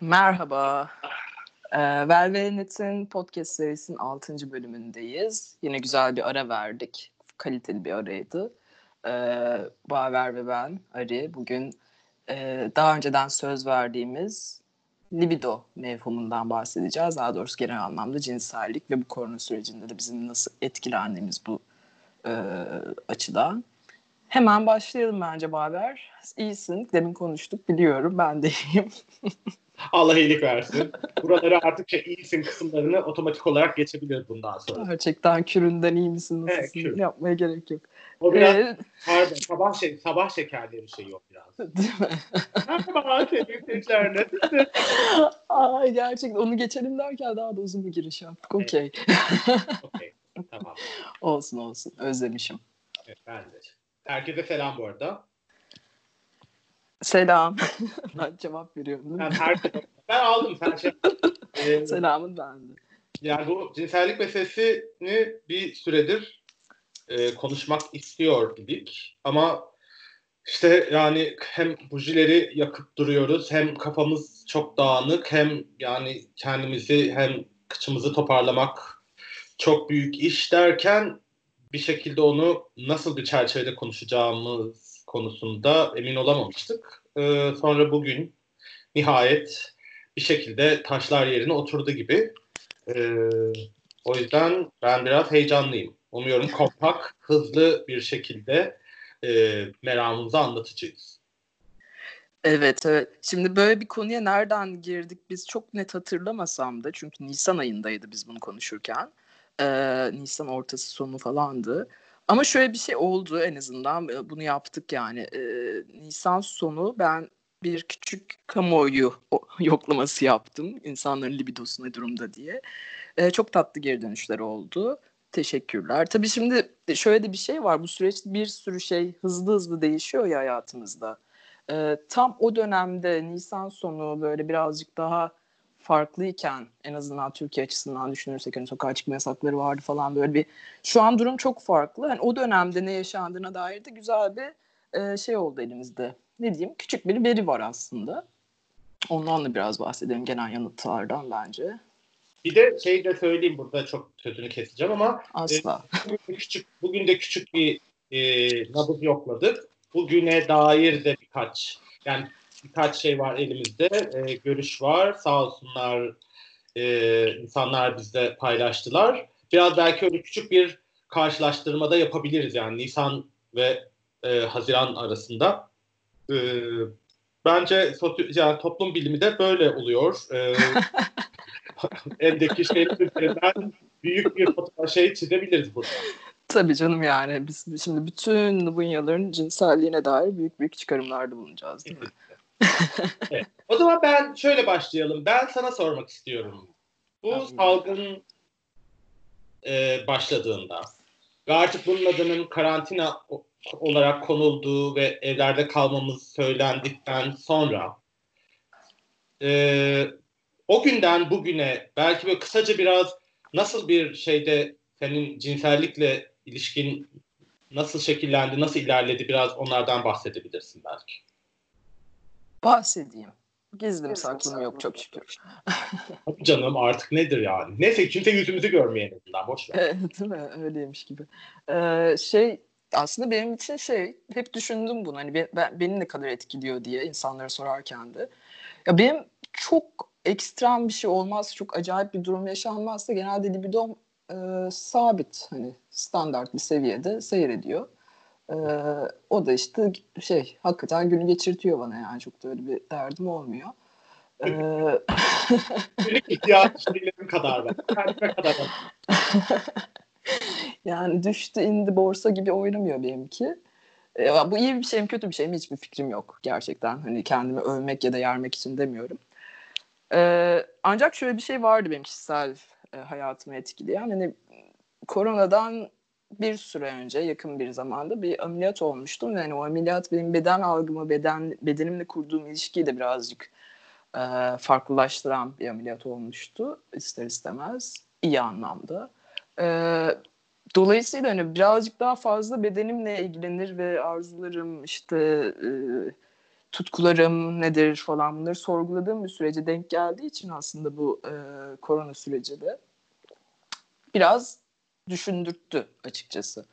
Merhaba. Ee, Velvet'in podcast serisinin 6. bölümündeyiz. Yine güzel bir ara verdik. Kaliteli bir araydı. Ee, Baver ve ben, Ari, bugün e, daha önceden söz verdiğimiz libido mevhumundan bahsedeceğiz. Daha doğrusu genel anlamda cinsellik ve bu korona sürecinde de bizim nasıl etkilendiğimiz bu e, açıdan. Hemen başlayalım bence Baver. İyisin, demin konuştuk biliyorum, ben de iyiyim. Allah iyilik versin. Buraları artık şey, iyisin kısımlarını otomatik olarak geçebilir bundan sonra. Gerçekten küründen iyi misin Evet, kür. yapmaya gerek yok. O biraz Ee, pardon, sabah şey sabah şekerleri şey yok biraz. değil mi? Merhaba sevgili seyirciler? Ay gerçekten onu geçelim derken daha da uzun bir giriş yaptık. Okey. Okey tamam. olsun olsun. Özlemişim. Evet, ben de. Herkese selam bu arada. Selam. ben cevap veriyorum. değil mi? Ben aldım sen şey. Ee, Selamın bende. yani bu cinsellik meselesini bir süredir e, konuşmak istiyor idik ama işte yani hem bujileri yakıp duruyoruz hem kafamız çok dağınık hem yani kendimizi hem kıçımızı toparlamak çok büyük iş derken bir şekilde onu nasıl bir çerçevede konuşacağımız konusunda emin olamamıştık. Ee, sonra bugün nihayet bir şekilde taşlar yerine oturdu gibi. Ee, o yüzden ben biraz heyecanlıyım. Umuyorum kompakt, hızlı bir şekilde e, meramımızı anlatacağız. Evet evet. Şimdi böyle bir konuya nereden girdik biz çok net hatırlamasam da çünkü Nisan ayındaydı biz bunu konuşurken. Ee, Nisan ortası sonu falandı. Ama şöyle bir şey oldu en azından e, bunu yaptık yani. Ee, Nisan sonu ben bir küçük kamuoyu yoklaması yaptım. İnsanların libidosu ne durumda diye. Ee, çok tatlı geri dönüşler oldu. Teşekkürler. Tabii şimdi şöyle de bir şey var. Bu süreçte bir sürü şey hızlı hızlı değişiyor ya hayatımızda. Ee, tam o dönemde Nisan sonu böyle birazcık daha farklıyken en azından Türkiye açısından düşünürsek hani sokağa çıkma yasakları vardı falan böyle bir şu an durum çok farklı. Hani o dönemde ne yaşandığına dair de güzel bir e, şey oldu elimizde. Ne diyeyim? Küçük bir veri var aslında. Ondan da biraz bahsedelim genel yanıtlardan bence. Bir de şey de söyleyeyim burada çok sözünü keseceğim ama Asla. bugün de küçük bugün de küçük bir e, nabız yokladık. Bugüne dair de birkaç yani birkaç şey var elimizde. E, görüş var. Sağ olsunlar e, insanlar bizde paylaştılar. Biraz belki öyle küçük bir karşılaştırmada yapabiliriz yani Nisan ve e, Haziran arasında. E, bence sosyo, yani toplum bilimi de böyle oluyor. E, eldeki şeyler üzerinden büyük bir fotoğraf şey çizebiliriz burada. Tabii canım yani biz şimdi bütün Nubunyaların cinselliğine dair büyük büyük çıkarımlarda bulunacağız değil mi? Evet. O zaman ben şöyle başlayalım. Ben sana sormak istiyorum. Bu Tabii. salgın e, başladığında ve artık bunun adının karantina olarak konulduğu ve evlerde kalmamız söylendikten sonra e, o günden bugüne belki böyle kısaca biraz nasıl bir şeyde senin cinsellikle ilişkin nasıl şekillendi, nasıl ilerledi biraz onlardan bahsedebilirsin belki. Bahsedeyim. Gizlim saklım yok çok şükür. Canım artık nedir yani? Neyse kimse yüzümüzü görmeye en azından boş ver. Evet, değil mi? Öyleymiş gibi. Ee, şey aslında benim için şey hep düşündüm bunu hani be- ben, beni ne kadar etkiliyor diye insanlara sorarken de. Ya benim çok ekstrem bir şey olmaz, çok acayip bir durum yaşanmazsa genelde libidom e, sabit hani standart bir seviyede seyrediyor. Ee, o da işte şey hakikaten günü geçirtiyor bana yani çok da öyle bir derdim olmuyor. Ee, ihtiyaç şeylerim kadar ben. Kendime kadar ben. Yani düştü indi borsa gibi oynamıyor benimki. E, bu iyi bir şey mi kötü bir şey mi hiçbir fikrim yok gerçekten. Hani kendimi övmek ya da yermek için demiyorum. E, ancak şöyle bir şey vardı benim kişisel e, hayatımı etkileyen. Hani koronadan bir süre önce yakın bir zamanda bir ameliyat olmuştum. ve hani o ameliyat benim beden algımı, beden bedenimle kurduğum ilişkiyi de birazcık e, farklılaştıran bir ameliyat olmuştu ister istemez iyi anlamda. E, dolayısıyla hani birazcık daha fazla bedenimle ilgilenir ve arzularım işte e, tutkularım nedir falan bunları sorguladığım bir sürece denk geldiği için aslında bu e, korona süreci de biraz düşündürttü açıkçası.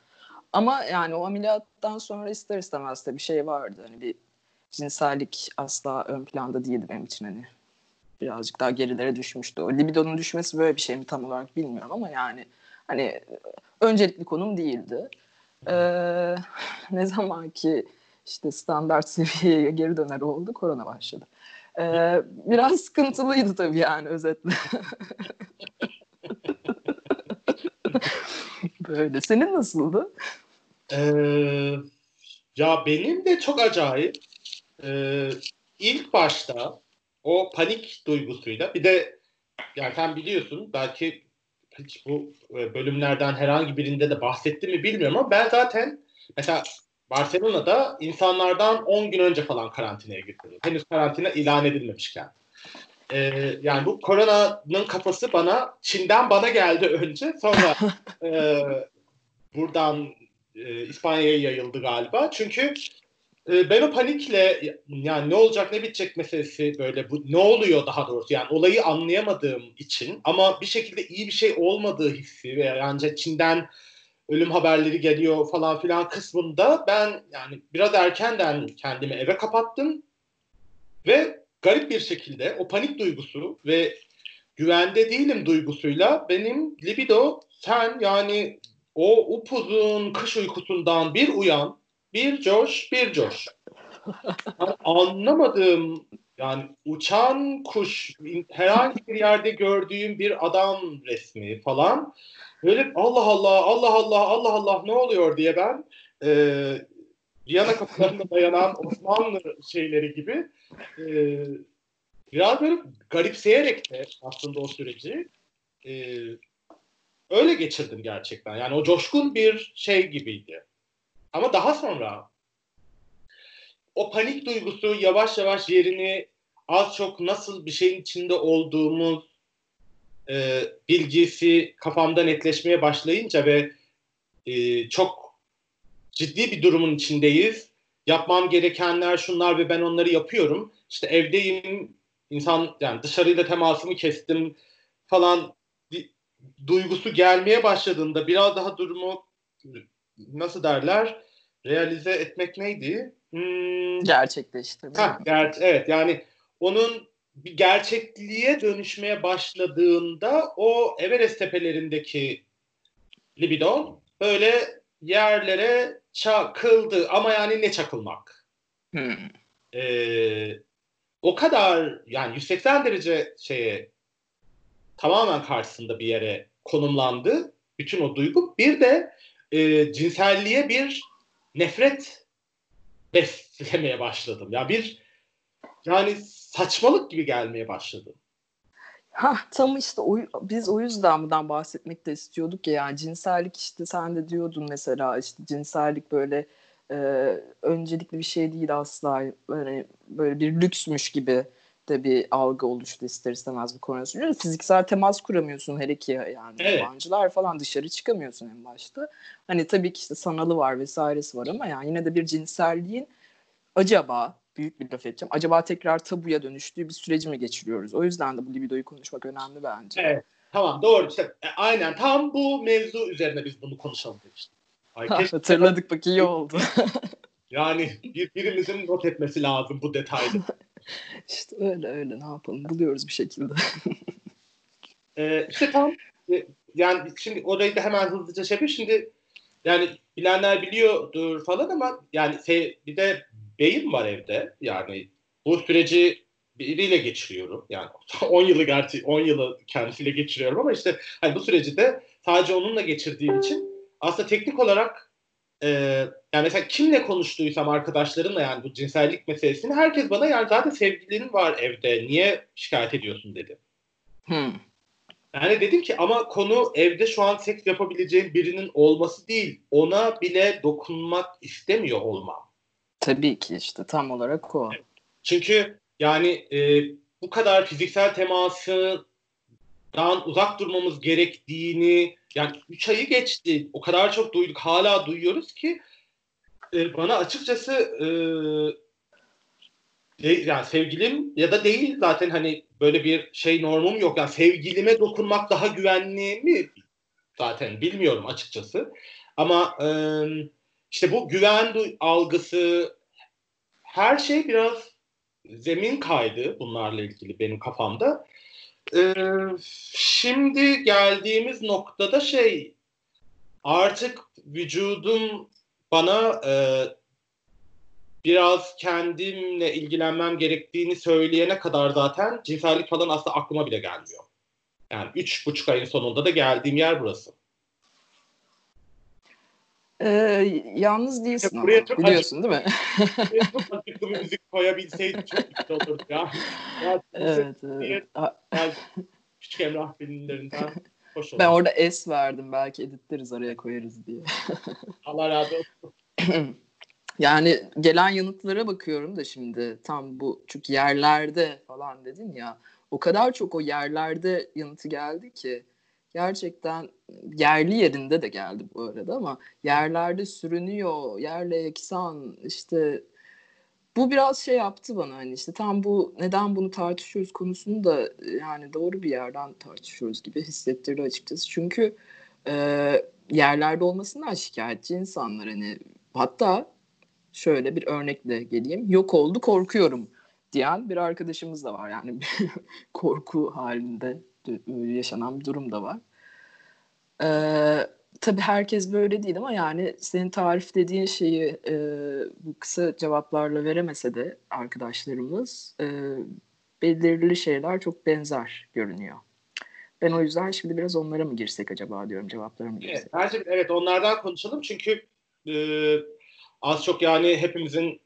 Ama yani o ameliyattan sonra ister istemez de bir şey vardı. Hani bir cinsellik asla ön planda değildi benim için hani. Birazcık daha gerilere düşmüştü. O libidonun düşmesi böyle bir şey mi tam olarak bilmiyorum ama yani hani öncelikli konum değildi. Ee, ne zaman ki işte standart seviyeye geri döner oldu korona başladı. Ee, biraz sıkıntılıydı tabii yani özetle. Böyle. Senin nasıldı? Ee, ya benim de çok acayip. Ee, ilk başta o panik duygusuyla bir de yani sen biliyorsun belki hiç bu e, bölümlerden herhangi birinde de bahsettim mi bilmiyorum ama ben zaten mesela Barcelona'da insanlardan 10 gün önce falan karantinaya girdim. Henüz karantina ilan edilmemişken. Ee, yani bu koronanın kafası bana Çin'den bana geldi önce sonra e, buradan e, İspanya'ya yayıldı galiba. Çünkü e, ben o panikle yani ne olacak ne bitecek meselesi böyle bu ne oluyor daha doğrusu yani olayı anlayamadığım için ama bir şekilde iyi bir şey olmadığı hissi ve yani Çin'den ölüm haberleri geliyor falan filan kısmında ben yani biraz erkenden kendimi eve kapattım ve garip bir şekilde o panik duygusu ve güvende değilim duygusuyla benim libido sen yani o upuzun kış uykusundan bir uyan, bir coş, bir coş. Yani anlamadığım yani uçan kuş, herhangi bir yerde gördüğüm bir adam resmi falan. Böyle Allah Allah, Allah Allah, Allah Allah ne oluyor diye ben e, Viyana kapılarında dayanan Osmanlı şeyleri gibi e, biraz böyle garipseyerek de aslında o süreci e, öyle geçirdim gerçekten. Yani o coşkun bir şey gibiydi. Ama daha sonra o panik duygusu yavaş yavaş yerini az çok nasıl bir şeyin içinde olduğumuz e, bilgisi kafamda netleşmeye başlayınca ve e, çok ciddi bir durumun içindeyiz. Yapmam gerekenler şunlar ve ben onları yapıyorum. İşte evdeyim, insan yani dışarıyla temasımı kestim falan duygusu gelmeye başladığında biraz daha durumu nasıl derler realize etmek neydi? Hmm, Gerçekleştirmek. Ha, ger evet yani onun bir gerçekliğe dönüşmeye başladığında o Everest tepelerindeki libidon böyle yerlere çakıldı ama yani ne çakılmak? Hmm. Ee, o kadar yani 180 derece şeye tamamen karşısında bir yere konumlandı. Bütün o duygu. Bir de e, cinselliğe bir nefret beslemeye başladım. Ya bir yani saçmalık gibi gelmeye başladı. Ha tam işte o, biz o yüzden bundan bahsetmek de istiyorduk ya yani cinsellik işte sen de diyordun mesela işte cinsellik böyle e, öncelikli bir şey değil asla böyle böyle bir lüksmüş gibi de bir algı oluştu ister istemez bu süreci. Fiziksel temas kuramıyorsun her iki yani evet. yabancılar falan dışarı çıkamıyorsun en başta. Hani tabii ki işte sanalı var vesairesi var ama yani yine de bir cinselliğin acaba büyük bir laf edeceğim. Acaba tekrar tabuya dönüştüğü bir süreci mi geçiriyoruz? O yüzden de bu libidoyu konuşmak önemli bence. Evet. Tamam doğru. İşte, e, aynen tam bu mevzu üzerine biz bunu konuşalım demiştik. Ay, ha, hatırladık bak iyi oldu. yani bir, birimizin not etmesi lazım bu detayı. İşte öyle öyle ne yapalım buluyoruz bir şekilde. ee, işte tam e, yani şimdi orayı da hemen hızlıca şey yapayım. Şimdi yani bilenler biliyordur falan ama yani bir de beyim var evde. Yani bu süreci biriyle geçiriyorum. Yani 10 yılı gerçi 10 yılı kendisiyle geçiriyorum ama işte hani bu süreci de sadece onunla geçirdiğim için aslında teknik olarak e, yani mesela kimle konuştuysam arkadaşlarımla yani bu cinsellik meselesini herkes bana yani zaten sevgilinin var evde niye şikayet ediyorsun dedi. Hmm. Yani dedim ki ama konu evde şu an seks yapabileceğim birinin olması değil. Ona bile dokunmak istemiyor olmam. Tabii ki işte tam olarak o. Çünkü yani e, bu kadar fiziksel temasından uzak durmamız gerektiğini yani 3 ayı geçti. O kadar çok duyduk. Hala duyuyoruz ki e, bana açıkçası e, yani sevgilim ya da değil zaten hani böyle bir şey normum yok. Yani sevgilime dokunmak daha güvenli mi? Zaten bilmiyorum açıkçası. Ama e, işte bu güven algısı her şey biraz zemin kaydı bunlarla ilgili benim kafamda. Ee, şimdi geldiğimiz noktada şey artık vücudum bana e, biraz kendimle ilgilenmem gerektiğini söyleyene kadar zaten cinsellik falan aslında aklıma bile gelmiyor. Yani üç buçuk ayın sonunda da geldiğim yer burası. Ee, yalnız değilsin ya, buraya çok biliyorsun acık, değil mi? çok acıklı bir müzik koyabilseydim çok güzel olurdu ya. ya evet, evet. Yani, küçük Emrah filmlerinden hoş olur. Ben orada S verdim belki editleriz araya koyarız diye. Allah razı olsun. yani gelen yanıtlara bakıyorum da şimdi tam bu çünkü yerlerde falan dedin ya o kadar çok o yerlerde yanıtı geldi ki gerçekten yerli yerinde de geldi bu arada ama yerlerde sürünüyor, yerle eksan işte bu biraz şey yaptı bana hani işte tam bu neden bunu tartışıyoruz konusunu da yani doğru bir yerden tartışıyoruz gibi hissettirdi açıkçası. Çünkü e, yerlerde olmasından şikayetçi insanlar hani hatta şöyle bir örnekle geleyim yok oldu korkuyorum diyen bir arkadaşımız da var yani korku halinde yaşanan bir durum da var. Ee, tabii herkes böyle değil ama yani senin tarif dediğin şeyi e, bu kısa cevaplarla veremese de arkadaşlarımız e, belirli şeyler çok benzer görünüyor. Ben o yüzden şimdi biraz onlara mı girsek acaba diyorum cevaplara mı girsek? Evet, bence evet onlardan konuşalım çünkü e, az çok yani hepimizin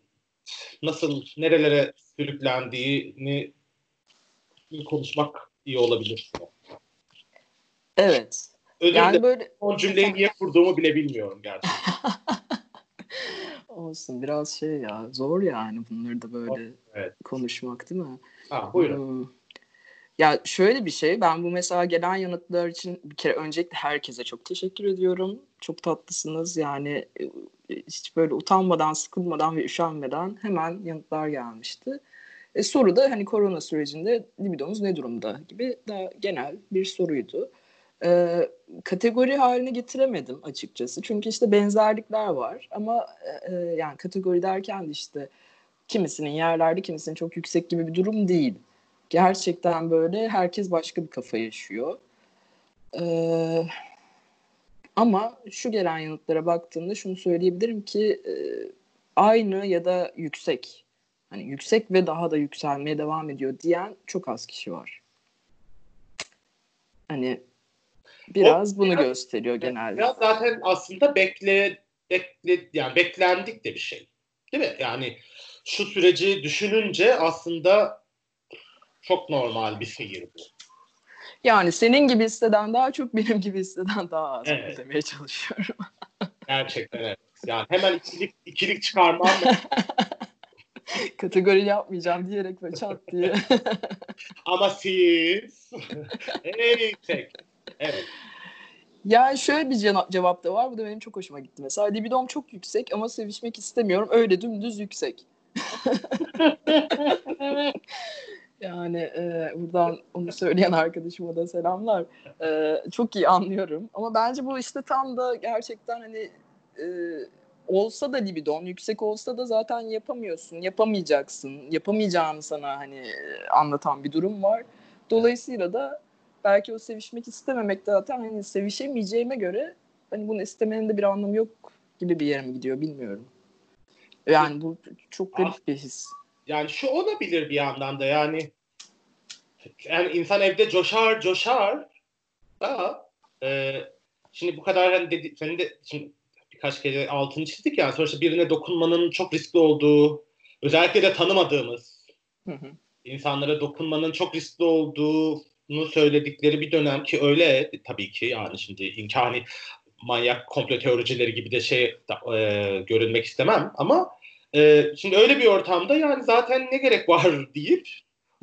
nasıl nerelere sürüklendiğini konuşmak iyi olabilir. Evet. Özür yani dilerim. böyle son cümleyi niye kurduğumu bile bilmiyorum gerçekten. Olsun biraz şey ya zor yani bunları da böyle evet. konuşmak değil mi? Ha, buyurun. Hmm. Ya şöyle bir şey ben bu mesela gelen yanıtlar için bir kere öncelikle herkese çok teşekkür ediyorum. Çok tatlısınız yani e, hiç böyle utanmadan, sıkılmadan ve üşenmeden hemen yanıtlar gelmişti. E, soru da hani korona sürecinde libidonuz ne durumda gibi daha genel bir soruydu e, kategori haline getiremedim açıkçası. Çünkü işte benzerlikler var ama e, yani kategori derken de işte kimisinin yerlerde kimisinin çok yüksek gibi bir durum değil. Gerçekten böyle herkes başka bir kafa yaşıyor. Ee, ama şu gelen yanıtlara baktığımda şunu söyleyebilirim ki e, aynı ya da yüksek. Hani yüksek ve daha da yükselmeye devam ediyor diyen çok az kişi var. Hani Biraz o, bunu biraz, gösteriyor genelde. Biraz zaten aslında bekle, bekle yani beklendik de bir şey. Değil mi? Yani şu süreci düşününce aslında çok normal bir seyir bu. Yani senin gibi hisseden daha çok benim gibi hisseden daha az evet. demeye çalışıyorum. Gerçekten evet. Yani hemen ikilik, ikilik çıkarmam kategori yapmayacağım diyerek böyle çat diye. Ama siz hey tek Evet. Yani şöyle bir cevap da var. Bu da benim çok hoşuma gitti. Mesela libidom çok yüksek ama sevişmek istemiyorum. Öyle dümdüz yüksek. yani e, buradan onu söyleyen arkadaşıma da selamlar. E, çok iyi anlıyorum. Ama bence bu işte tam da gerçekten hani e, olsa da libidon yüksek olsa da zaten yapamıyorsun. Yapamayacaksın. Yapamayacağını sana hani anlatan bir durum var. Dolayısıyla da belki o sevişmek istememek de zaten hani sevişemeyeceğime göre hani bunu istemenin de bir anlamı yok gibi bir yere mi gidiyor bilmiyorum. Yani bu çok garip ah, bir his. Yani şu olabilir bir yandan da yani yani insan evde coşar coşar da e, şimdi bu kadar hani dedi, senin de şimdi birkaç kere altını çizdik yani sonuçta birine dokunmanın çok riskli olduğu özellikle de tanımadığımız hı hı. insanlara dokunmanın çok riskli olduğu söyledikleri bir dönem ki öyle tabii ki yani şimdi imkani manyak komplo teoricileri gibi de şey e, görünmek istemem ama e, şimdi öyle bir ortamda yani zaten ne gerek var deyip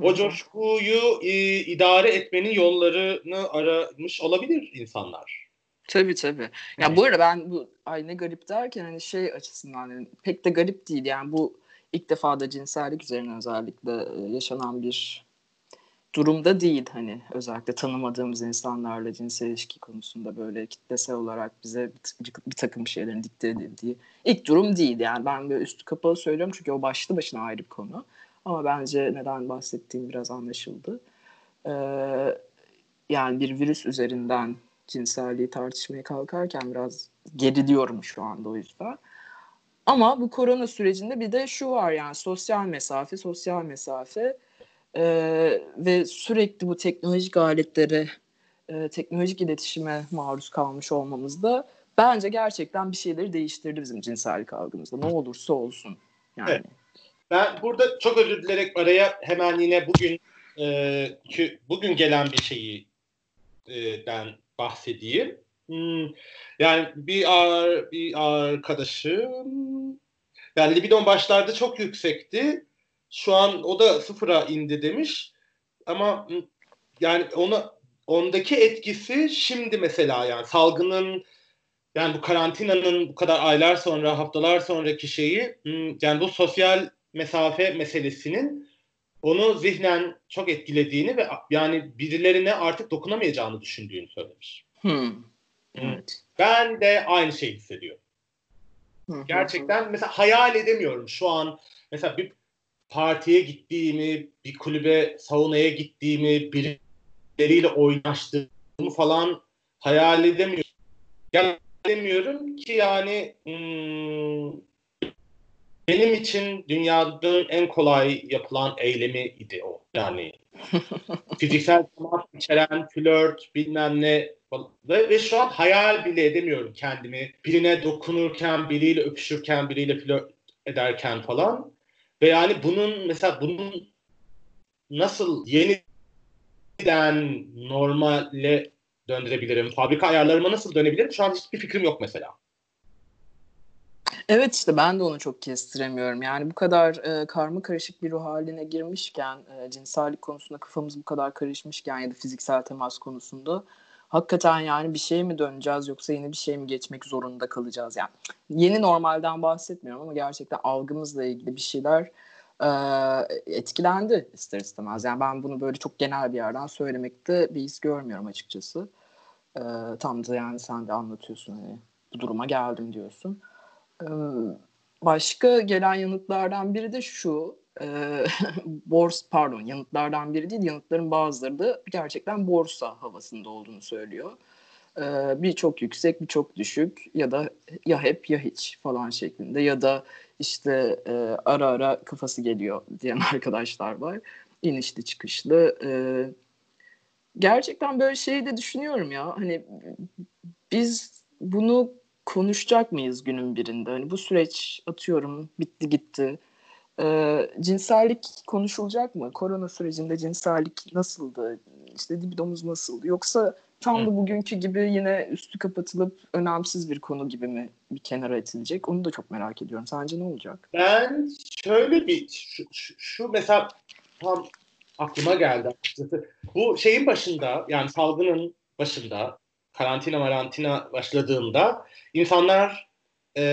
o coşkuyu e, idare etmenin yollarını aramış olabilir insanlar. Tabii tabii. Ya bu arada ben bu ay ne garip derken hani şey açısından yani pek de garip değil yani bu ilk defa da cinsellik üzerine özellikle e, yaşanan bir durumda değil hani özellikle tanımadığımız insanlarla cinsel ilişki konusunda böyle kitlesel olarak bize bir, takım şeylerin dikte edildiği ilk durum değil yani ben böyle üstü kapalı söylüyorum çünkü o başlı başına ayrı bir konu ama bence neden bahsettiğim biraz anlaşıldı. Ee, yani bir virüs üzerinden cinselliği tartışmaya kalkarken biraz geriliyorum şu anda o yüzden. Ama bu korona sürecinde bir de şu var yani sosyal mesafe, sosyal mesafe e, ve sürekli bu teknolojik aletlere, e, teknolojik iletişime maruz kalmış olmamız da bence gerçekten bir şeyleri değiştirdi bizim cinsellik algımızda. Ne olursa olsun. Yani. Evet. Ben burada çok özür dilerek araya hemen yine bugün e, bugün gelen bir şeyi e, ben bahsedeyim. Hmm, yani bir ar, bir arkadaşım yani libidon başlarda çok yüksekti. Şu an o da sıfıra indi demiş. Ama yani ona ondaki etkisi şimdi mesela yani salgının yani bu karantinanın bu kadar aylar sonra haftalar sonraki şeyi yani bu sosyal mesafe meselesinin onu zihnen çok etkilediğini ve yani birilerine artık dokunamayacağını düşündüğünü söylemiş. Hmm. Evet. Ben de aynı şeyi hissediyorum. Gerçekten mesela hayal edemiyorum şu an mesela bir partiye gittiğimi, bir kulübe saunaya gittiğimi, birileriyle oynaştığımı falan hayal edemiyorum. Yani edemiyorum ki yani hmm, benim için dünyanın en kolay yapılan eylemi idi o. Yani fiziksel temas içeren flört bilmem ne ve, ve şu an hayal bile edemiyorum kendimi. Birine dokunurken, biriyle öpüşürken, biriyle flört ederken falan. Ve yani bunun mesela bunun nasıl yeniden normale döndürebilirim? Fabrika ayarlarıma nasıl dönebilirim? Şu an hiçbir fikrim yok mesela. Evet işte ben de onu çok kestiremiyorum. Yani bu kadar e, karma karışık bir ruh haline girmişken, e, cinsellik konusunda kafamız bu kadar karışmışken ya da fiziksel temas konusunda hakikaten yani bir şey mi döneceğiz yoksa yeni bir şey mi geçmek zorunda kalacağız yani. Yeni normalden bahsetmiyorum ama gerçekten algımızla ilgili bir şeyler e, etkilendi ister istemez. Yani ben bunu böyle çok genel bir yerden söylemekte bir his görmüyorum açıkçası. E, tam da yani sen de anlatıyorsun hani bu duruma geldim diyorsun. E, başka gelen yanıtlardan biri de şu e, bors pardon yanıtlardan biri değil yanıtların bazıları da gerçekten borsa havasında olduğunu söylüyor. E, bir çok yüksek bir çok düşük ya da ya hep ya hiç falan şeklinde ya da işte e, ara ara kafası geliyor diyen arkadaşlar var. İnişli çıkışlı. E, gerçekten böyle şeyi de düşünüyorum ya hani biz bunu konuşacak mıyız günün birinde? Hani bu süreç atıyorum bitti gitti e, cinsellik konuşulacak mı? Korona sürecinde cinsellik nasıldı? İşte libidomuz nasıldı? Yoksa tam da bugünkü gibi yine üstü kapatılıp önemsiz bir konu gibi mi bir kenara itilecek? Onu da çok merak ediyorum. Sence ne olacak? Ben şöyle bir şu, şu, şu mesela tam aklıma geldi açıkçası. Bu şeyin başında yani salgının başında karantina marantina başladığında insanlar e,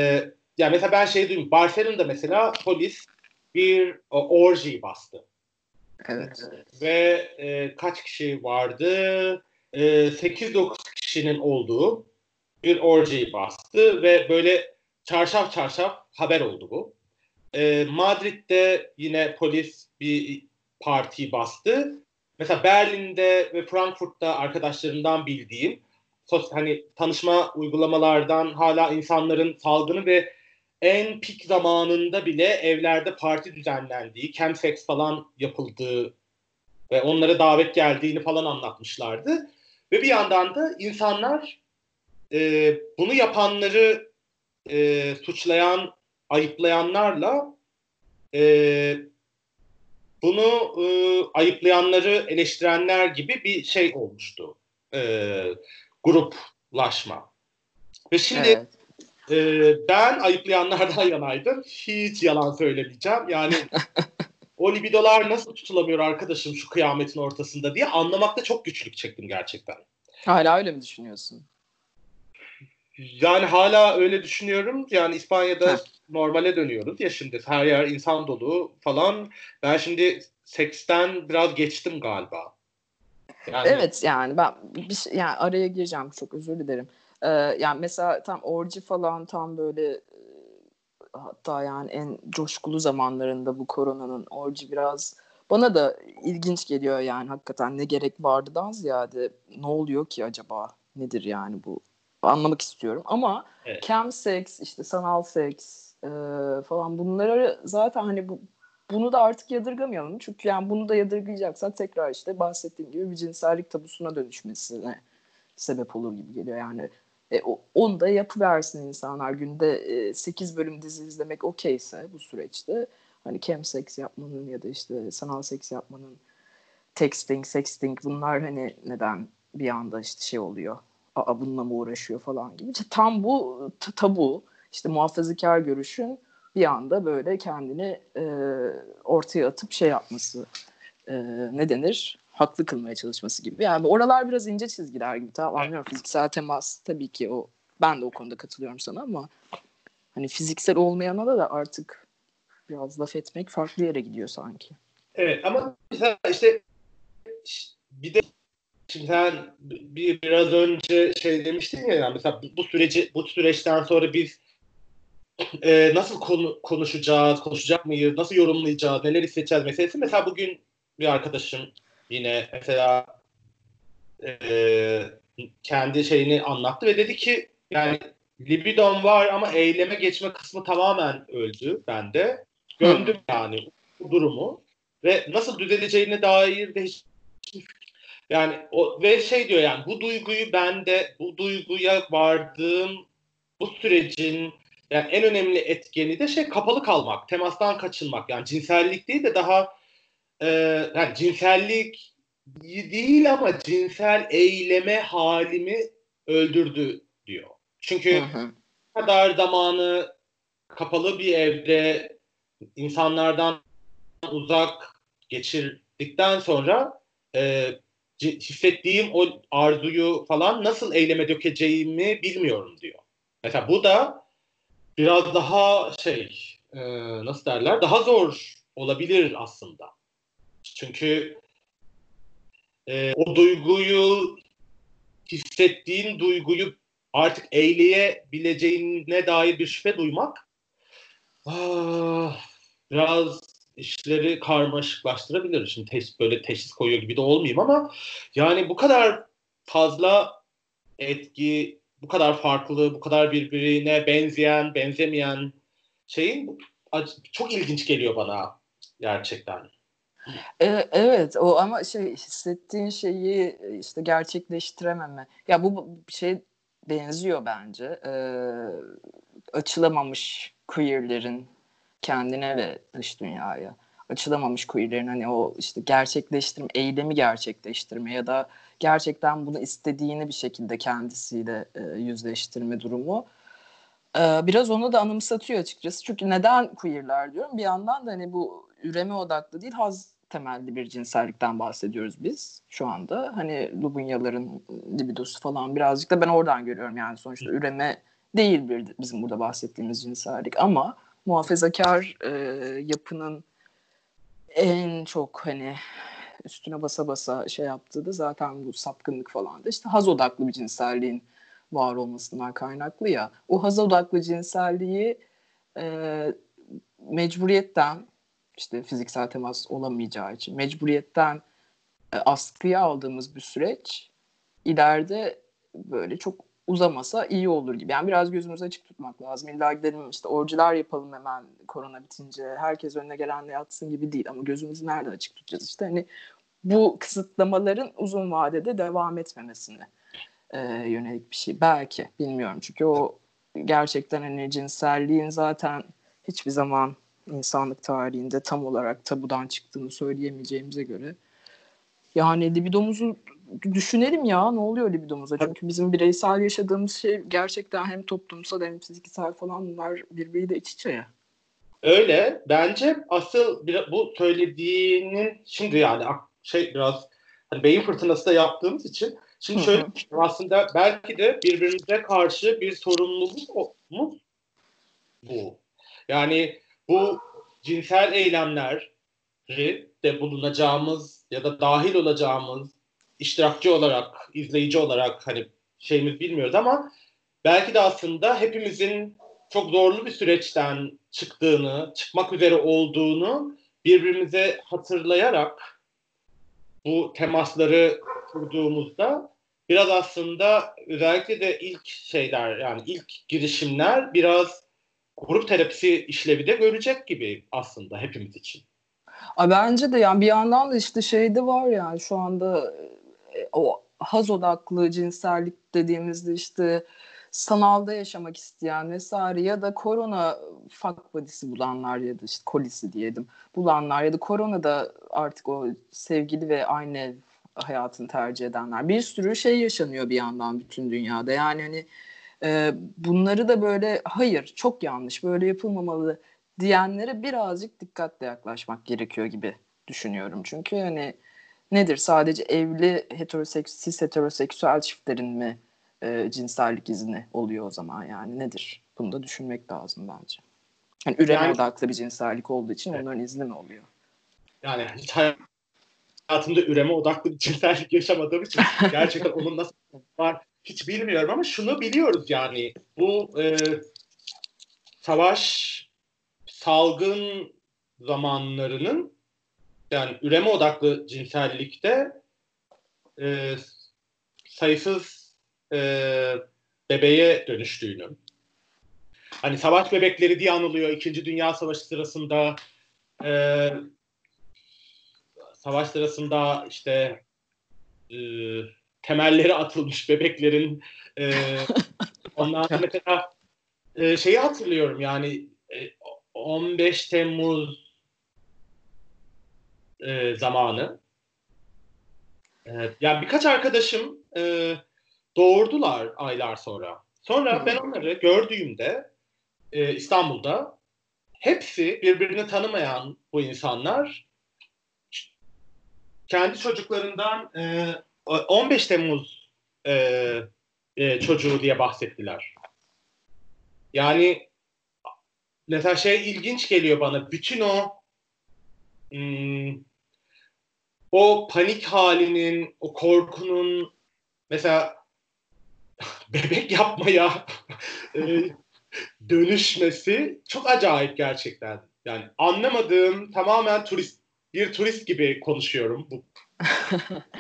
yani mesela ben şey duydum. Barcelona'da mesela polis bir orji bastı. Evet. Ve e, kaç kişi vardı? E, 8-9 kişinin olduğu bir orji bastı ve böyle çarşaf çarşaf haber oldu bu. E, Madrid'de yine polis bir parti bastı. Mesela Berlin'de ve Frankfurt'ta arkadaşlarımdan bildiğim sos, hani tanışma uygulamalardan hala insanların salgını ve en pik zamanında bile evlerde parti düzenlendiği, chemsex falan yapıldığı ve onlara davet geldiğini falan anlatmışlardı. Ve bir yandan da insanlar e, bunu yapanları e, suçlayan, ayıplayanlarla e, bunu e, ayıplayanları eleştirenler gibi bir şey olmuştu. E, gruplaşma. Ve şimdi evet. Ee, ben ayıplayanlardan yanaydım. Hiç yalan söylemeyeceğim. Yani o libidolar nasıl tutulamıyor arkadaşım şu kıyametin ortasında diye anlamakta çok güçlük çektim gerçekten. Hala öyle mi düşünüyorsun? Yani hala öyle düşünüyorum. Yani İspanya'da normale dönüyoruz ya şimdi her yer insan dolu falan. Ben şimdi seksten biraz geçtim galiba. Yani... Evet yani ben bir şey, yani araya gireceğim çok özür dilerim. Ee, yani mesela tam orji falan tam böyle e, hatta yani en coşkulu zamanlarında bu koronanın orji biraz bana da ilginç geliyor yani hakikaten ne gerek vardıdan ziyade ne oluyor ki acaba nedir yani bu anlamak istiyorum ama evet. cam seks işte sanal seks e, falan bunları zaten hani bu bunu da artık yadırgamayalım. Çünkü yani bunu da yadırgayacaksak tekrar işte bahsettiğim gibi bir cinsellik tabusuna dönüşmesine sebep olur gibi geliyor. Yani e, onu da yapıversin insanlar. Günde e, 8 bölüm dizi izlemek okeyse bu süreçte hani cam seks yapmanın ya da işte sanal seks yapmanın texting, sexting bunlar hani neden bir anda işte şey oluyor. Aa bununla mı uğraşıyor falan gibi. İşte tam bu tabu işte muhafazakar görüşün bir anda böyle kendini e, ortaya atıp şey yapması e, ne denir? Haklı kılmaya çalışması gibi. Yani oralar biraz ince çizgiler gibi. Tamam anlıyorum fiziksel temas tabii ki o ben de o konuda katılıyorum sana ama hani fiziksel olmayana da, da artık biraz laf etmek farklı yere gidiyor sanki. Evet ama mesela işte bir de şimdi sen bir biraz önce şey demiştin ya yani mesela bu süreci bu süreçten sonra biz e, nasıl konu, konuşacağız, konuşacak mıyız, nasıl yorumlayacağız, neler hissedeceğiz meselesi. Mesela bugün bir arkadaşım yine mesela e, kendi şeyini anlattı ve dedi ki yani libidom var ama eyleme geçme kısmı tamamen öldü bende. Gömdüm yani bu durumu ve nasıl düzeleceğine dair de hiç yani o ve şey diyor yani bu duyguyu bende bu duyguya vardığım bu sürecin yani en önemli etkeni de şey kapalı kalmak, temastan kaçınmak. Yani cinsellik değil de daha e, yani cinsellik değil ama cinsel eyleme halimi öldürdü diyor. Çünkü hı hı. kadar zamanı kapalı bir evde insanlardan uzak geçirdikten sonra e, hissettiğim o arzuyu falan nasıl eyleme dökeceğimi bilmiyorum diyor. Mesela bu da biraz daha şey e, nasıl derler daha zor olabilir aslında. Çünkü e, o duyguyu hissettiğin duyguyu artık eyleyebileceğine dair bir şüphe duymak ah, biraz işleri karmaşıklaştırabilir. Şimdi teşhis, böyle teşhis koyuyor gibi de olmayayım ama yani bu kadar fazla etki bu kadar farklı, bu kadar birbirine benzeyen, benzemeyen şeyin çok ilginç geliyor bana gerçekten. Ee, evet o ama şey hissettiğin şeyi işte gerçekleştirememe. Ya bu şey benziyor bence. Ee, açılamamış queerlerin kendine ve dış dünyaya açılamamış queerlerin hani o işte gerçekleştirme, eylemi gerçekleştirme ya da gerçekten bunu istediğini bir şekilde kendisiyle e, yüzleştirme durumu e, biraz onu da anımsatıyor açıkçası. Çünkü neden queerler diyorum. Bir yandan da hani bu üreme odaklı değil haz temelli bir cinsellikten bahsediyoruz biz şu anda. Hani Lubunyaların libidosu falan birazcık da ben oradan görüyorum yani sonuçta üreme değil bir bizim burada bahsettiğimiz cinsellik ama muhafazakar e, yapının en çok hani üstüne basa basa şey yaptığı da zaten bu sapkınlık falan da işte haz odaklı bir cinselliğin var olmasından kaynaklı ya. O haz odaklı cinselliği e, mecburiyetten işte fiziksel temas olamayacağı için mecburiyetten e, askıya aldığımız bir süreç ileride böyle çok uzamasa iyi olur gibi. Yani biraz gözümüzü açık tutmak lazım. İlla gidelim işte orcular yapalım hemen korona bitince. Herkes önüne gelenle yatsın gibi değil. Ama gözümüzü nerede açık tutacağız? İşte hani bu kısıtlamaların uzun vadede devam etmemesine e, yönelik bir şey. Belki bilmiyorum. Çünkü o gerçekten hani cinselliğin zaten hiçbir zaman insanlık tarihinde tam olarak tabudan çıktığını söyleyemeyeceğimize göre yani libidomuzu düşünelim ya ne oluyor libidomuza. Çünkü bizim bireysel yaşadığımız şey gerçekten hem toplumsal hem fiziksel falan bunlar birbiriyle iç içe ya. Öyle. Bence asıl bir, bu söylediğinin şimdi yani şey biraz hani beyin fırtınası da yaptığımız için şimdi şöyle aslında belki de birbirimize karşı bir sorumluluğumuz bu. Yani bu cinsel eylemleri de bulunacağımız ya da dahil olacağımız iştirakçı olarak, izleyici olarak hani şeyimiz bilmiyoruz ama belki de aslında hepimizin çok zorlu bir süreçten çıktığını, çıkmak üzere olduğunu birbirimize hatırlayarak bu temasları kurduğumuzda biraz aslında özellikle de ilk şeyler yani ilk girişimler biraz grup terapisi işlevi de görecek gibi aslında hepimiz için. A bence de yani bir yandan da işte şey de var yani şu anda e, o haz odaklı cinsellik dediğimizde işte sanalda yaşamak isteyen vesaire ya da korona fuck body'si bulanlar ya da işte kolisi diyelim bulanlar ya da korona da artık o sevgili ve aynı hayatını tercih edenler bir sürü şey yaşanıyor bir yandan bütün dünyada yani hani e, bunları da böyle hayır çok yanlış böyle yapılmamalı diyenlere birazcık dikkatle yaklaşmak gerekiyor gibi düşünüyorum çünkü hani nedir sadece evli heteroseks cis heteroseksüel çiftlerin mi e, cinsellik izni oluyor o zaman yani nedir? Bunu da düşünmek lazım bence. Yani üreme yani, odaklı bir cinsellik olduğu için evet. onların izni mi oluyor? Yani hayatımda üreme odaklı bir cinsellik yaşamadığım için gerçekten onun nasıl var hiç bilmiyorum ama şunu biliyoruz yani bu e, savaş salgın zamanlarının yani üreme odaklı cinsellikte e, sayısız e, bebeğe dönüştüğünü. Hani savaş bebekleri diye anılıyor. İkinci Dünya Savaşı sırasında e, savaş sırasında işte e, temelleri atılmış bebeklerin e, ondan mesela e, şeyi hatırlıyorum yani e, 15 Temmuz e, zamanı e, yani birkaç arkadaşım e, doğurdular aylar sonra. Sonra ben onları gördüğümde e, İstanbul'da hepsi birbirini tanımayan bu insanlar kendi çocuklarından e, 15 Temmuz e, e, çocuğu diye bahsettiler. Yani mesela şey ilginç geliyor bana. Bütün o hmm, o panik halinin, o korkunun mesela bebek yapmaya e, dönüşmesi çok acayip gerçekten. Yani anlamadığım tamamen turist bir turist gibi konuşuyorum bu.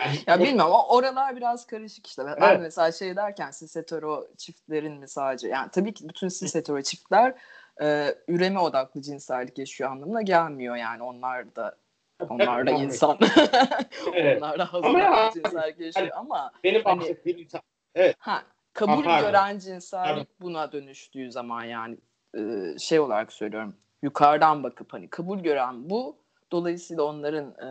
Yani, ya bilmiyorum oralar biraz karışık işte. Ben evet. mesela şey derken cis hetero çiftlerin mi sadece yani tabii ki bütün cis hetero çiftler e, üreme odaklı cinsellik yaşıyor anlamına gelmiyor yani onlar da onlar da insan. evet. onlar da hazır cinsellik yaşıyor hani, ama benim hani, insan Evet. Ha, kabul ha, gören cinsellik buna dönüştüğü zaman yani e, şey olarak söylüyorum. Yukarıdan bakıp hani kabul gören bu. Dolayısıyla onların e,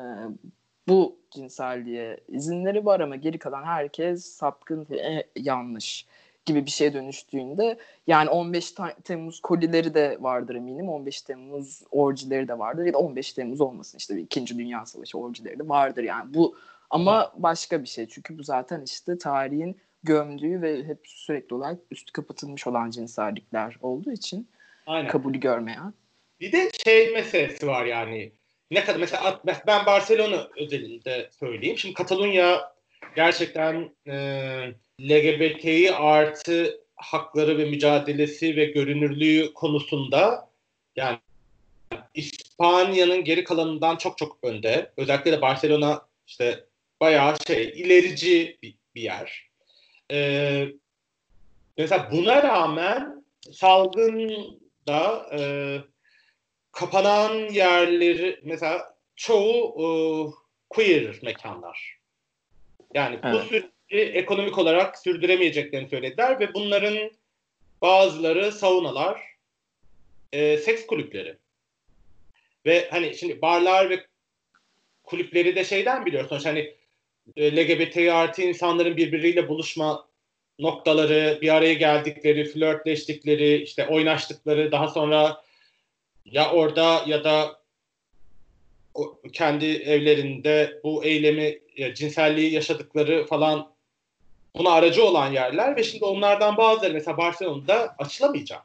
bu cinselliğe izinleri var ama geri kalan herkes sapkın ve yanlış gibi bir şeye dönüştüğünde yani 15 Temmuz kolileri de vardır eminim. 15 Temmuz orjileri de vardır ya da 15 Temmuz olmasın işte 2. Dünya Savaşı orjileri de vardır yani bu ama başka bir şey çünkü bu zaten işte tarihin gömdüğü ve hep sürekli olarak üstü kapatılmış olan cinsellikler olduğu için Aynen. kabulü görmeyen. Bir de şey meselesi var yani. Ne kadar mesela ben Barcelona özelinde söyleyeyim. Şimdi Katalunya gerçekten e, LGBTİ artı hakları ve mücadelesi ve görünürlüğü konusunda yani İspanya'nın geri kalanından çok çok önde. Özellikle de Barcelona işte bayağı şey ilerici bir, bir yer. Ee, mesela buna rağmen salgında e, kapanan yerleri mesela çoğu e, queer mekanlar. Yani evet. bu süreci ekonomik olarak sürdüremeyeceklerini söylediler ve bunların bazıları saunalar, e, seks kulüpleri. Ve hani şimdi barlar ve kulüpleri de şeyden biliyorsunuz hani e, LGBT artı insanların birbiriyle buluşma noktaları, bir araya geldikleri, flörtleştikleri, işte oynaştıkları, daha sonra ya orada ya da kendi evlerinde bu eylemi, cinselliği yaşadıkları falan buna aracı olan yerler ve şimdi onlardan bazıları mesela Barcelona'da açılamayacak.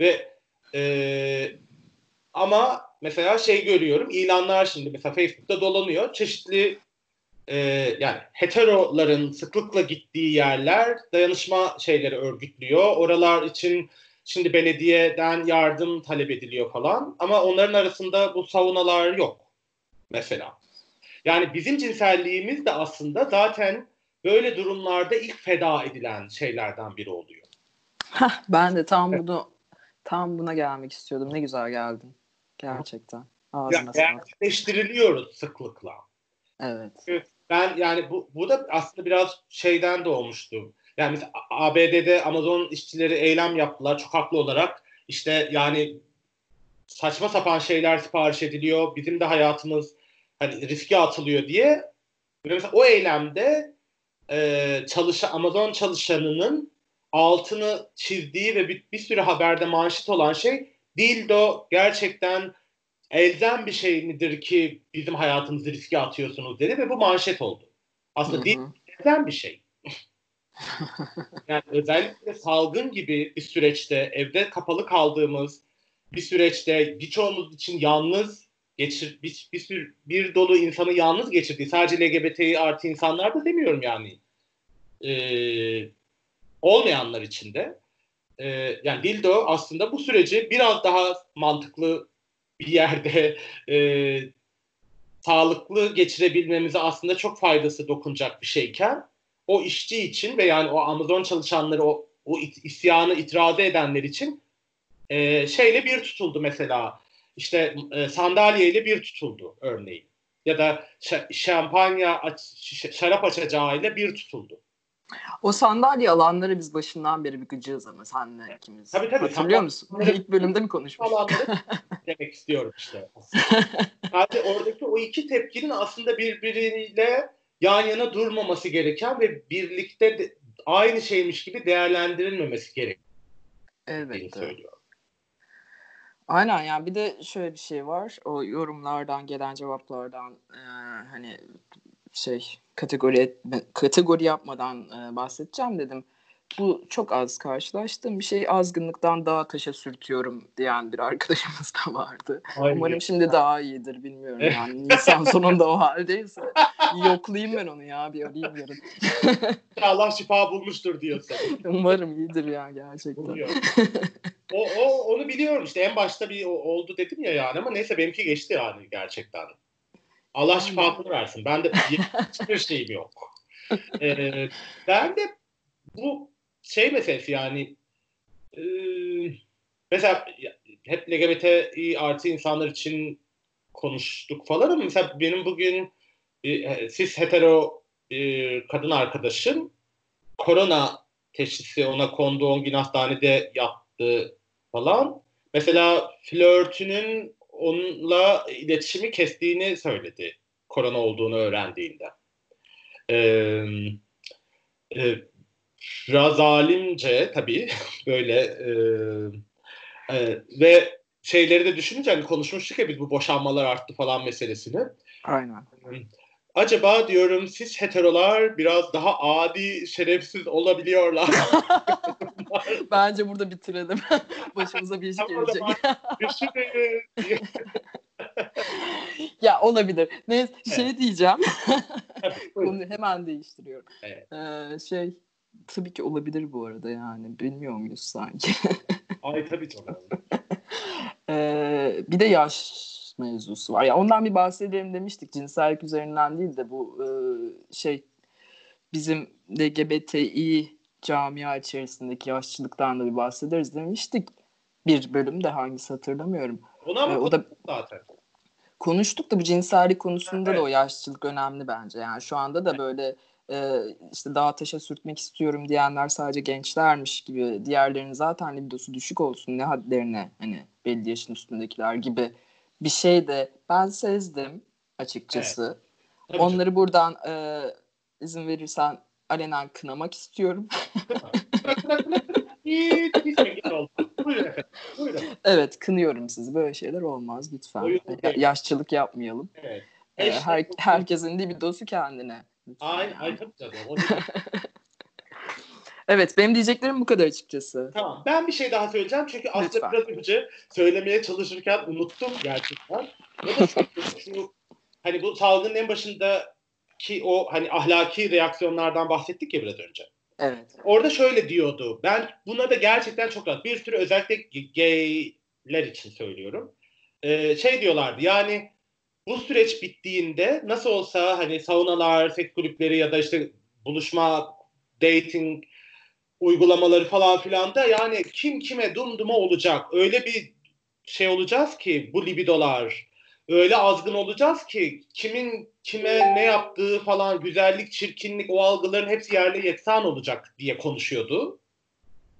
Ve Ee, ama mesela şey görüyorum ilanlar şimdi mesela Facebook'ta dolanıyor. Çeşitli e, yani heteroların sıklıkla gittiği yerler dayanışma şeyleri örgütlüyor. Oralar için şimdi belediyeden yardım talep ediliyor falan ama onların arasında bu savunalar yok mesela. Yani bizim cinselliğimiz de aslında zaten böyle durumlarda ilk feda edilen şeylerden biri oluyor. Heh, ben de tam bunu tam buna gelmek istiyordum. Ne güzel geldin. Gerçekten. Ağzına ya, gerçekleştiriliyoruz sıklıkla. Evet. Ben yani bu, bu da aslında biraz şeyden doğmuştu. Yani mesela ABD'de Amazon işçileri eylem yaptılar çok haklı olarak. İşte yani saçma sapan şeyler sipariş ediliyor. Bizim de hayatımız hani riske atılıyor diye. Mesela o eylemde e, çalışan Amazon çalışanının altını çizdiği ve bir, bir sürü haberde manşet olan şey dildo gerçekten elzem bir şey midir ki bizim hayatımızı riske atıyorsunuz dedi ve bu manşet oldu. Aslında değil elzem bir şey. yani özellikle salgın gibi bir süreçte evde kapalı kaldığımız bir süreçte birçoğumuz için yalnız geçir bir, bir, bir, bir dolu insanı yalnız geçirdiği sadece LGBTİ artı insanlar da demiyorum yani. Ee, olmayanlar için de e, yani dildo aslında bu süreci biraz daha mantıklı bir yerde e, sağlıklı geçirebilmemize aslında çok faydası dokunacak bir şeyken o işçi için ve yani o Amazon çalışanları o, o isyanı itiraz edenler için e, şeyle bir tutuldu mesela işte e, sandalyeyle bir tutuldu örneğin ya da şampanya şarap açacağıyla bir tutuldu. O sandalye alanları biz başından beri bir gıcığız ama senle ikimiz. Tabii tabii. Hatırlıyor musun? İlk bölümde mi konuşmuştuk? Demek istiyorum işte. Sadece oradaki o iki tepkinin aslında birbiriyle yan yana durmaması gereken ve birlikte de, aynı şeymiş gibi değerlendirilmemesi gerektiğini evet, söylüyor. Aynen yani bir de şöyle bir şey var. O yorumlardan gelen cevaplardan e, hani şey kategori kategori yapmadan e, bahsedeceğim dedim. Bu çok az karşılaştığım bir şey. Azgınlıktan daha taşa sürtüyorum diyen bir arkadaşımız da vardı. Aynen. Umarım şimdi daha iyidir bilmiyorum yani. Nisan sonunda o haldeyse. Yoklayayım ben onu ya bir arayayım yarın. Allah şifa bulmuştur diyorsun. Umarım iyidir ya gerçekten. o, o onu biliyorum işte en başta bir oldu dedim ya yani ama neyse benimki geçti yani gerçekten. Allah şifasını versin. Ben de hiçbir şeyim yok. Ee, ben de bu şey meselesi yani e, mesela hep LGBTİ artı insanlar için konuştuk falan ama mesela benim bugün e, siz hetero e, kadın arkadaşım korona teşhisi ona kondu 10 gün hastanede yattı falan. Mesela flörtünün onunla iletişimi kestiğini söyledi korona olduğunu öğrendiğinde. Ee, e, biraz zalimce tabii böyle e, e, ve şeyleri de düşününce hani konuşmuştuk ya biz bu boşanmalar arttı falan meselesini. Aynen. Acaba diyorum siz heterolar biraz daha adi, şerefsiz olabiliyorlar. Bence burada bitirelim. Başımıza bir iş gelecek. ya olabilir. Ne şey diyeceğim. Konuyu hemen değiştiriyorum. Evet. Ee, şey tabii ki olabilir bu arada yani. Bilmiyor muyuz sanki? Ay tabii ki ee, bir de yaş mevzusu var. Ya ondan bir bahsedelim demiştik. Cinsellik üzerinden değil de bu e, şey bizim LGBTİ camia içerisindeki yaşçılıktan da bir bahsederiz demiştik. Bir bölümde hangisi hatırlamıyorum. Ona ama ee, o da zaten. Konuştuk da bu cinsellik konusunda evet. da o yaşçılık önemli bence. Yani şu anda da böyle e, işte daha taşa sürtmek istiyorum diyenler sadece gençlermiş gibi diğerlerinin zaten libidosu düşük olsun ne hadlerine hani belli yaşın üstündekiler gibi bir şey de ben sezdim açıkçası. Evet. Onları buradan e, izin verirsen alenen kınamak istiyorum. Evet kınıyorum sizi. Böyle şeyler olmaz lütfen. Yaşçılık yapmayalım. Evet. Ee, her, herkesin libidosu kendine. Ay, ay tabii tabii. Evet benim diyeceklerim bu kadar açıkçası. Tamam. Ben bir şey daha söyleyeceğim çünkü aslında Lütfen. biraz önce söylemeye çalışırken unuttum gerçekten. O da şu, şu hani bu salgının en başındaki o hani ahlaki reaksiyonlardan bahsettik ya biraz önce. Evet. Orada şöyle diyordu. Ben buna da gerçekten çok rahat. Bir sürü özellikle gayler için söylüyorum. Ee, şey diyorlardı yani bu süreç bittiğinde nasıl olsa hani saunalar, seks kulüpleri ya da işte buluşma, dating uygulamaları falan filan da yani kim kime dumduma olacak. Öyle bir şey olacağız ki bu libidolar öyle azgın olacağız ki kimin kime ne yaptığı falan güzellik, çirkinlik o algıların hepsi yerle yeksan olacak diye konuşuyordu.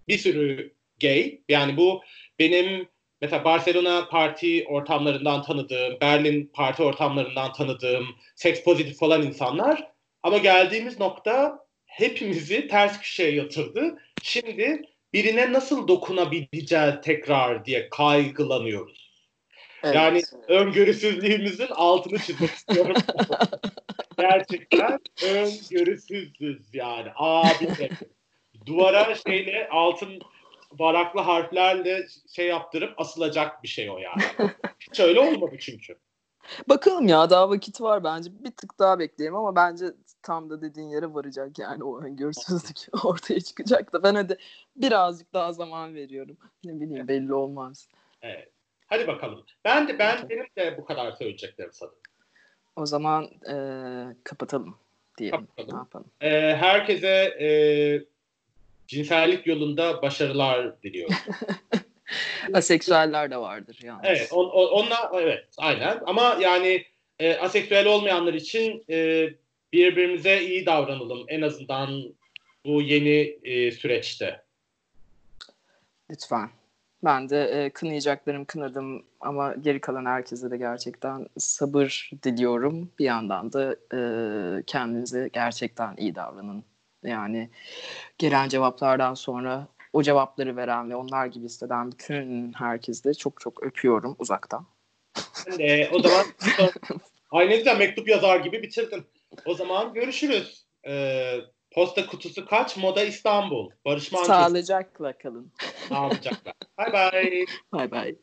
Bir sürü gay yani bu benim mesela Barcelona parti ortamlarından tanıdığım, Berlin parti ortamlarından tanıdığım, seks pozitif falan insanlar ama geldiğimiz nokta hepimizi ters köşeye yatırdı. Şimdi birine nasıl dokunabileceğiz tekrar diye kaygılanıyoruz. evet. Yani öngörüsüzlüğümüzün altını çizmek istiyorum. Gerçekten öngörüsüzüz yani. Abi duvara şeyle altın varaklı harflerle şey yaptırıp asılacak bir şey o yani. Hiç öyle olmadı çünkü. Bakalım ya daha vakit var bence. Bir tık daha bekleyelim ama bence tam da dediğin yere varacak yani o öngörüsüzlük ortaya çıkacak da ben hadi birazcık daha zaman veriyorum. Ne bileyim belli olmaz. Evet. Hadi bakalım. Ben de ben benim de bu kadar söyleyeceklerim sanırım. O zaman e, kapatalım diyelim. Kapatalım. Ne yapalım? Ee, herkese e, cinsellik yolunda başarılar diliyorum. Aseksüeller de vardır yalnız. Evet, on, on, onunla evet, aynen. Ama yani e, aseksüel olmayanlar için e, birbirimize iyi davranalım en azından bu yeni e, süreçte. Lütfen. Ben de e, kınayacaklarım kınadım ama geri kalan herkese de gerçekten sabır diliyorum. Bir yandan da e, kendinize gerçekten iyi davranın. Yani gelen cevaplardan sonra o cevapları veren ve onlar gibi hisseden bütün herkesi de çok çok öpüyorum uzaktan. De o zaman ay ne güzel mektup yazar gibi bitirdin. O zaman görüşürüz. Ee, posta kutusu kaç? Moda İstanbul. Barış Manço. Sağlıcakla kalın. Sağlıcakla. Bye bye. Bay bay.